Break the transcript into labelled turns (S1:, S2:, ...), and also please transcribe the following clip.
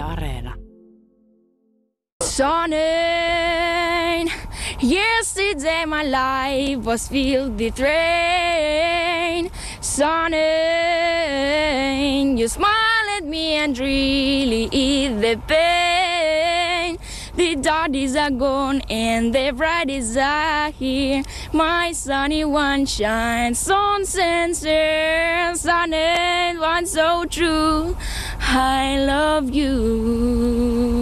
S1: Yle Areena.
S2: Sunny, yesterday my life was filled with rain. Sunny, you smile at me and really ease the pain. The dark are gone and the bright are here. My sunny one shines on sincere, sunny one so true. I love you.